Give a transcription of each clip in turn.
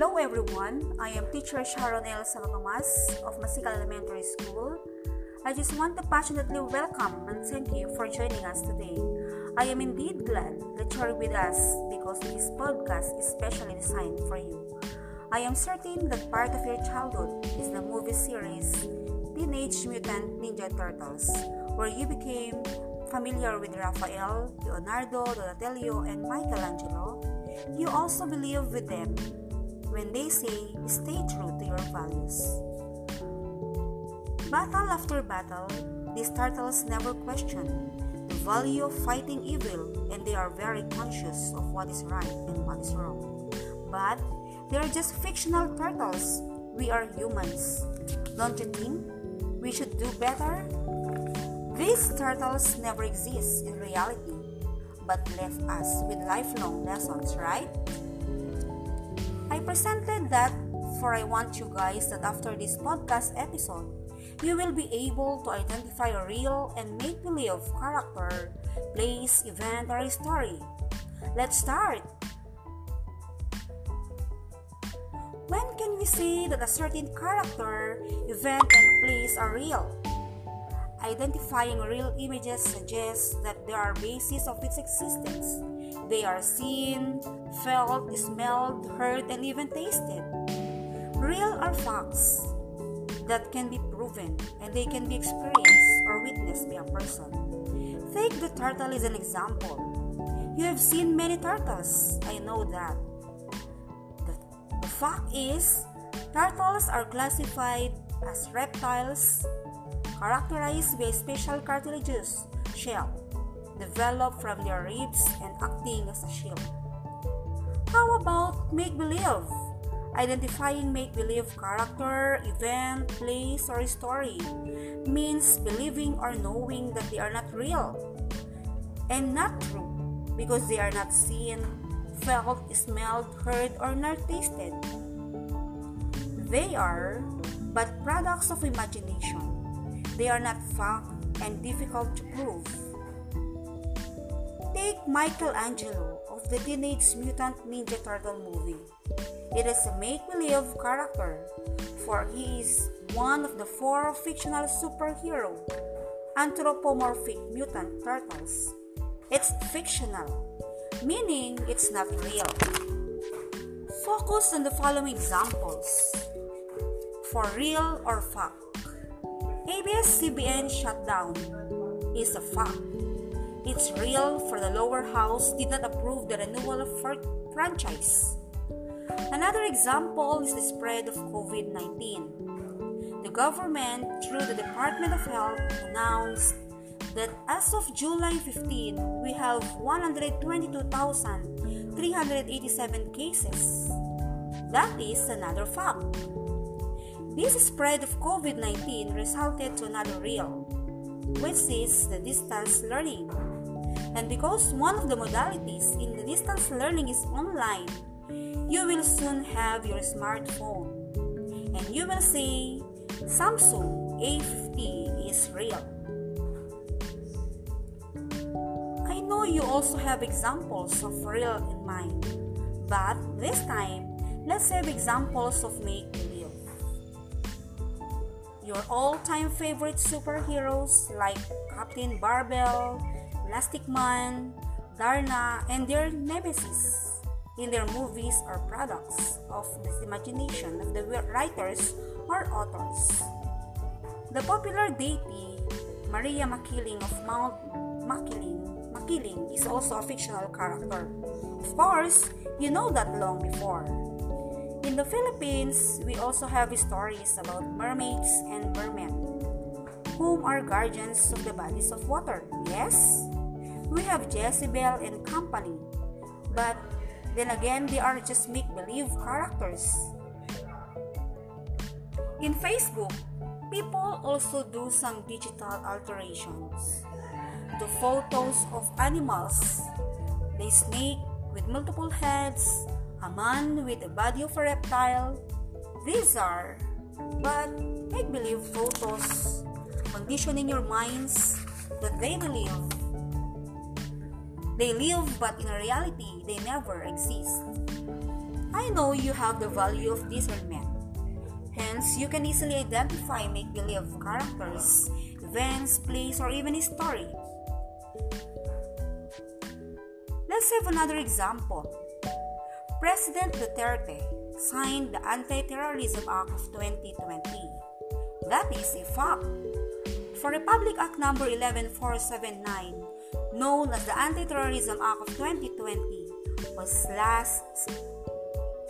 Hello everyone, I am teacher Sharon L. Santo Tomas of Masikal Elementary School. I just want to passionately welcome and thank you for joining us today. I am indeed glad that you are with us because this podcast is specially designed for you. I am certain that part of your childhood is the movie series Teenage Mutant Ninja Turtles, where you became familiar with Raphael, Leonardo, Donatello, and Michelangelo. You also believe with them when they say stay true to your values. Battle after battle, these turtles never question the value of fighting evil and they are very conscious of what is right and what is wrong. But they are just fictional turtles. We are humans. Don't you think we should do better? These turtles never exist in reality, but left us with lifelong lessons, right? I presented that for I want you guys that after this podcast episode, you will be able to identify a real and make believe character, place, event, or story. Let's start. When can we say that a certain character, event, and place are real? Identifying real images suggests that there are bases of its existence. They are seen, felt, smelled, heard, and even tasted. Real are facts that can be proven and they can be experienced or witnessed by a person. Take the turtle as an example. You have seen many turtles, I know that. The, the fact is, turtles are classified as reptiles characterized by special cartilaginous, shell developed from their ribs and acting as a shield. How about make believe? Identifying make believe character, event, place, or story means believing or knowing that they are not real and not true because they are not seen, felt, smelled, heard, or not tasted. They are but products of imagination they are not fact and difficult to prove. Take Michelangelo of the Teenage Mutant Ninja Turtle movie. It is a make believe character, for he is one of the four fictional superhero anthropomorphic mutant turtles. It's fictional, meaning it's not real. Focus on the following examples for real or fact. ABS-CBN shutdown is a fact. It's real for the lower house did not approve the renewal of franchise. Another example is the spread of COVID-19. The government, through the Department of Health, announced that as of July 15, we have 122,387 cases. That is another fact. This spread of COVID 19 resulted to another real, which is the distance learning. And because one of the modalities in the distance learning is online, you will soon have your smartphone. And you will say Samsung A50 is real. I know you also have examples of real in mind, but this time, let's have examples of make real. your all-time favorite superheroes like Captain Barbell, Elastic Man, Darna, and their nemesis in their movies are products of the imagination of the writers or authors. The popular deity Maria Makiling of Mount Makiling, Makiling is also a fictional character. Of course, you know that long before. In the Philippines, we also have stories about mermaids and mermen, whom are guardians of the bodies of water. Yes, we have Dyesebel and company, but then again, they are just make believe characters. In Facebook, people also do some digital alterations The photos of animals. They snake with multiple heads, a man with the body of a reptile. These are but make believe photos, conditioning your minds that they believe. They live, but in reality, they never exist. I know you have the value of discernment. Hence, you can easily identify make believe characters, events, place, or even a story. Let's have another example. President Duterte signed the Anti-Terrorism Act of 2020. That is a fact. For Republic Act number 11479, known as the Anti-Terrorism Act of 2020, was last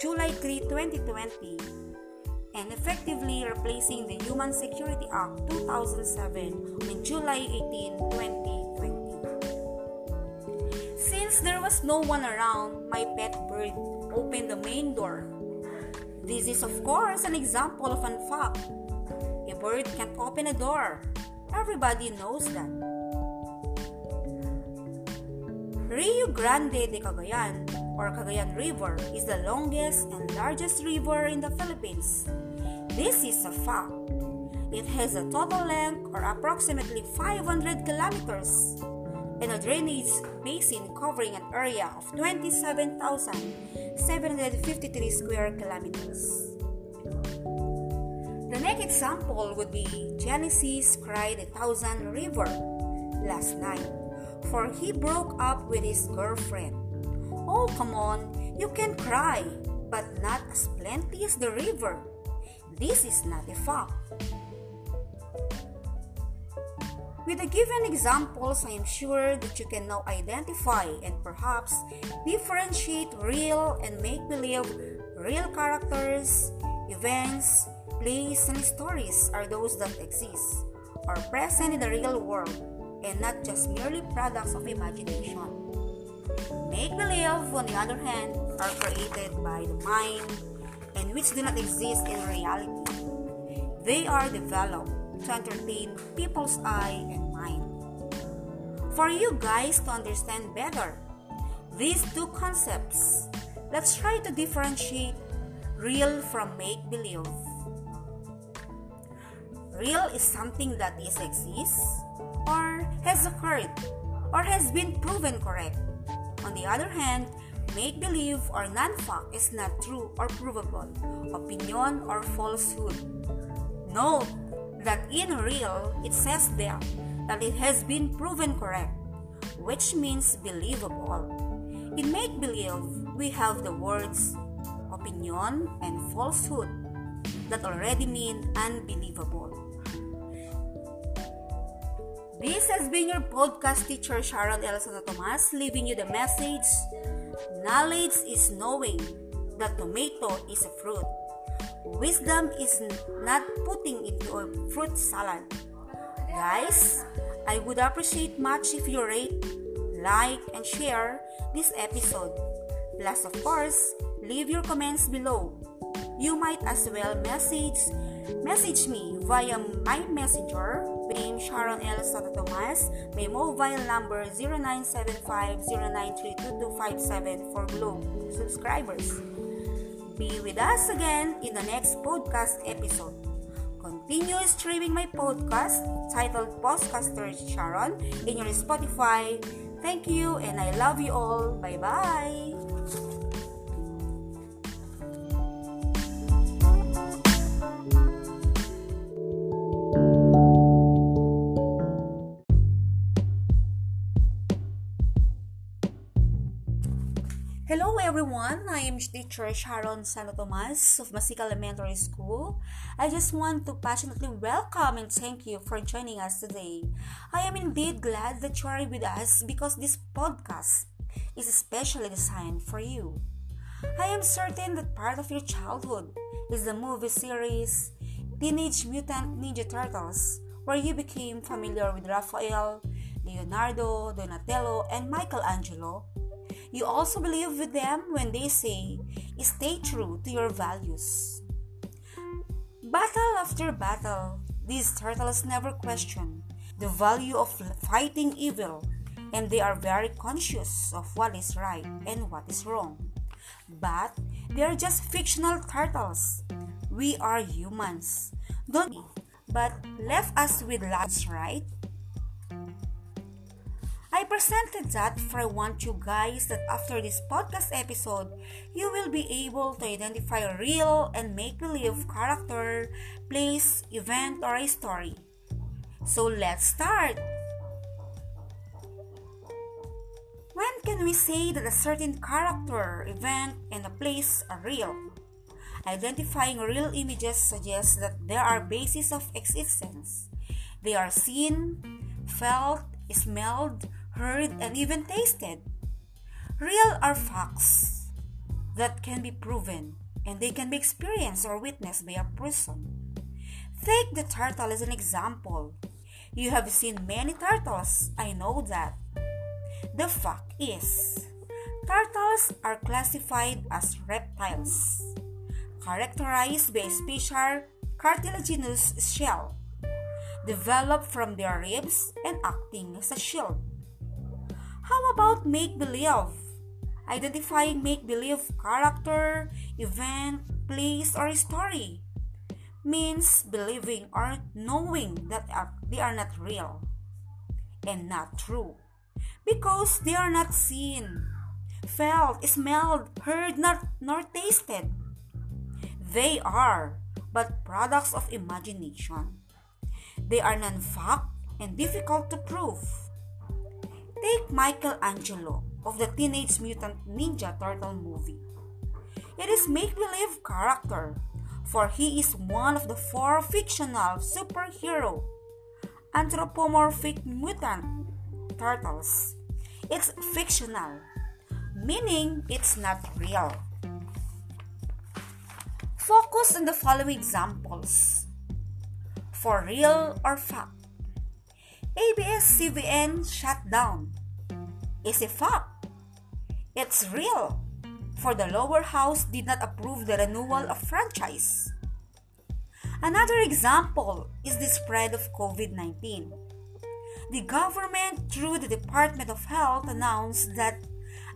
July 3, 2020, and effectively replacing the Human Security Act 2007 on July 18, 2020. Since there was no one around, my pet bird opened the main door. This is, of course, an example of an fact. A bird can't open a door. Everybody knows that. Rio Grande de Cagayan, or Cagayan River, is the longest and largest river in the Philippines. This is a fact. It has a total length or approximately 500 kilometers and a drainage basin covering an area of 27,753 square kilometers. The next example would be Genesis cried a thousand river last night, for he broke up with his girlfriend. Oh, come on, you can cry, but not as plenty as the river. This is not a fact. With the given examples, I am sure that you can now identify and perhaps differentiate real and make believe real characters, events, plays, and stories are those that exist or present in the real world and not just merely products of imagination. Make believe, on the other hand, are created by the mind and which do not exist in reality. They are developed to entertain people's eye and mind. For you guys to understand better these two concepts, let's try to differentiate real from make believe. Real is something that is exists or has occurred or has been proven correct. On the other hand, make believe or non fact is not true or provable, opinion or falsehood. Note that in real, it says there that it has been proven correct, which means believable. In make believe, we have the words opinion and falsehood that already mean unbelievable. This has been your podcast teacher Sharon. Santo Tomas leaving you the message Knowledge is knowing that tomato is a fruit. Wisdom is not putting into a fruit salad. Guys, I would appreciate much if you rate, like, and share this episode. Plus, of course, leave your comments below. You might as well message message me via my messenger name Sharon L. Soto Tomas. My mobile number 0975-0932-257 for Globe subscribers. Be with us again in the next podcast episode. Continue streaming my podcast titled Postcaster Sharon in your Spotify. Thank you and I love you all. Bye everyone, I am teacher Sharon Santo Tomas of Masika Elementary School. I just want to passionately welcome and thank you for joining us today. I am indeed glad that you are with us because this podcast is especially designed for you. I am certain that part of your childhood is the movie series Teenage Mutant Ninja Turtles, where you became familiar with Raphael, Leonardo, Donatello, and Michelangelo you also believe with them when they say, stay true to your values. Battle after battle, these turtles never question the value of fighting evil, and they are very conscious of what is right and what is wrong. But they are just fictional turtles. We are humans. Don't but left us with lives, right? I presented that for I want you guys that after this podcast episode, you will be able to identify a real and make believe character, place, event, or a story. So let's start! When can we say that a certain character, event, and a place are real? Identifying real images suggests that there are bases of existence. They are seen, felt, smelled, heard, and even tasted. Real are facts that can be proven and they can be experienced or witnessed by a person. Take the turtle as an example. You have seen many turtles, I know that. The fact is, turtles are classified as reptiles, characterized by a special cartilaginous shell developed from their ribs and acting as a shield. How about make believe? Identifying make believe character, event, place, or story means believing or knowing that they are not real and not true because they are not seen, felt, smelled, heard, not, nor tasted. They are but products of imagination. They are non fact and difficult to prove. Take Michelangelo of the Teenage Mutant Ninja Turtle movie. It is make believe character, for he is one of the four fictional superhero anthropomorphic mutant turtles. It's fictional, meaning it's not real. Focus on the following examples for real or fact. ABS-CBN shut down is a fact. It's real, for the lower house did not approve the renewal of franchise. Another example is the spread of COVID 19. The government, through the Department of Health, announced that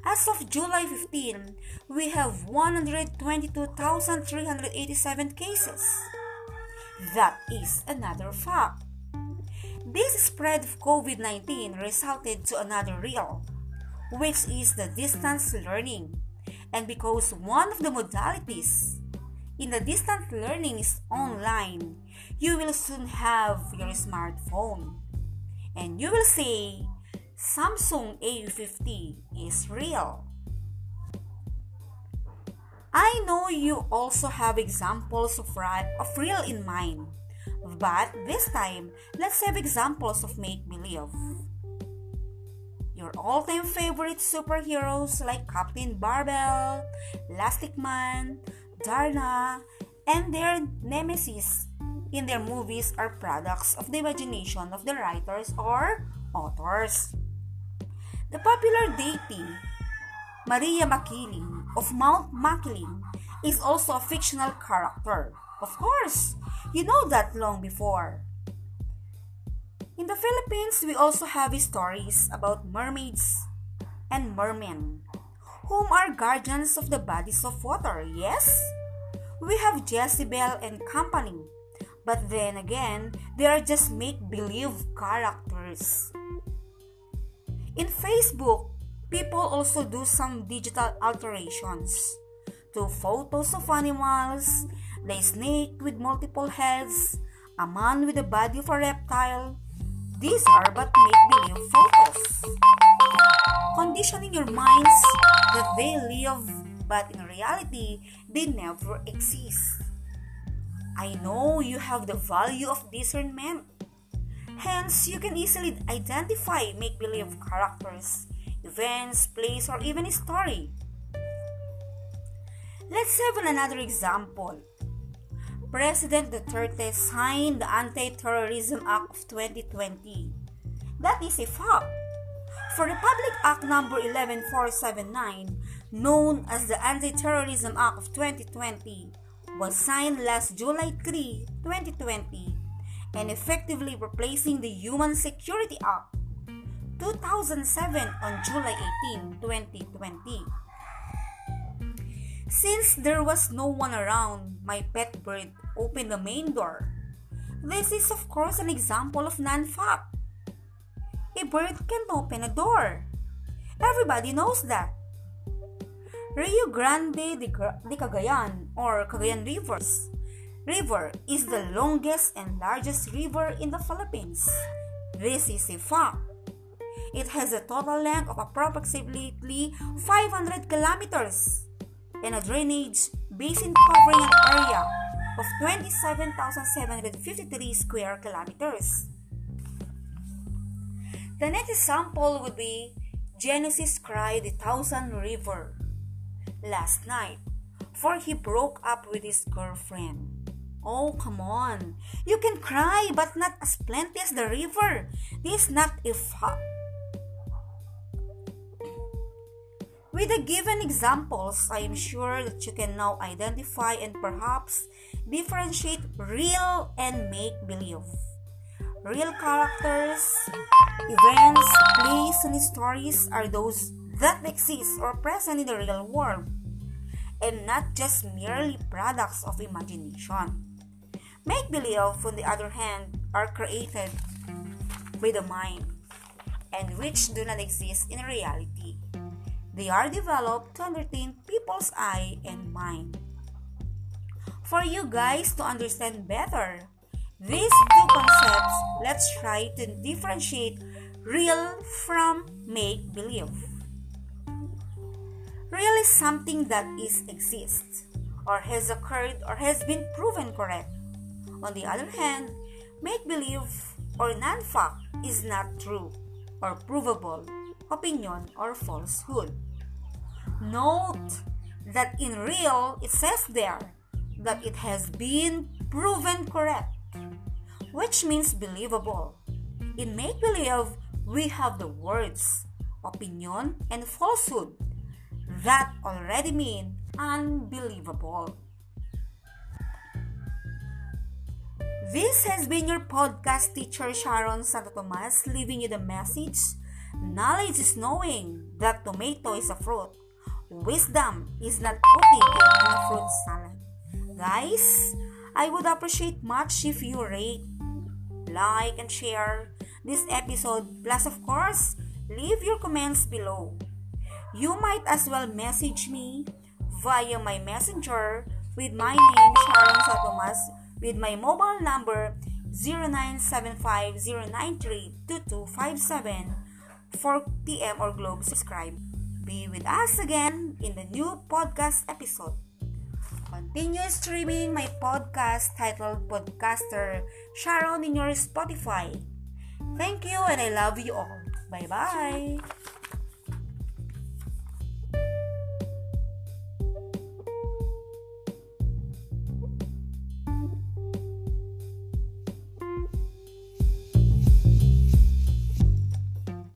as of July 15, we have 122,387 cases. That is another fact. This spread of COVID 19 resulted to another real, which is the distance learning. And because one of the modalities in the distance learning is online, you will soon have your smartphone. And you will say, Samsung A50 is real. I know you also have examples of real in mind, but this time, let's have examples of make believe. Your all time favorite superheroes like Captain Barbell, Elastic Man, Darna, and their nemesis in their movies are products of the imagination of the writers or authors. The popular deity Maria Makiling of Mount Makiling is also a fictional character. Of course, you know that long before. In the Philippines, we also have stories about mermaids and mermen, whom are guardians of the bodies of water. Yes, we have Dyesebel and company, but then again, they are just make believe characters. In Facebook, People also do some digital alterations to photos of animals, the snake with multiple heads, a man with the body of a reptile. These are but make-believe photos. Conditioning your minds that they live, but in reality, they never exist. I know you have the value of discernment. Hence, you can easily identify make-believe characters events, place, or even a story. Let's have another example. President Duterte signed the Anti-Terrorism Act of 2020. That is a fact. For Republic Act number 11479, known as the Anti-Terrorism Act of 2020, was signed last July 3, 2020, and effectively replacing the Human Security Act 2007 on July 18, 2020. Since there was no one around, my pet bird opened the main door. This is, of course, an example of non fact. a bird can't open a door. Everybody knows that. Rio Grande de, de Cagayan or Cagayan Rivers River is the longest and largest river in the Philippines. This is a fact. It has a total length of approximately 500 kilometers and a drainage basin covering an area of 27,753 square kilometers. The next example would be Genesis cried the thousand river last night, for he broke up with his girlfriend. Oh, come on. You can cry, but not as plenty as the river. This is not a fact. With the given examples, I am sure that you can now identify and perhaps differentiate real and make believe. Real characters, events, plays, and stories are those that exist or present in the real world and not just merely products of imagination. Make believe, on the other hand, are created by the mind and which do not exist in reality. They are developed to entertain people's eye and mind. For you guys to understand better these two concepts, let's try to differentiate real from make believe. Real is something that is exists or has occurred or has been proven correct. On the other hand, make believe or non fact is not true or provable opinion or falsehood. Note that in real it says there that it has been proven correct, which means believable. In make believe, we have the words opinion and falsehood that already mean unbelievable. This has been your podcast teacher Sharon Santo Tomas leaving you the message Knowledge is knowing that tomato is a fruit. Wisdom is not putting it in a fruit salad. Guys, I would appreciate much if you rate, like, and share this episode. Plus, of course, leave your comments below. You might as well message me via my messenger with my name Sharon Santo Tomas with my mobile number 0975-093-2257 for PM or Globe subscribe. Be with us again in the new podcast episode. Continue streaming my podcast titled Podcaster Sharon in your Spotify. Thank you and I love you all. Bye bye.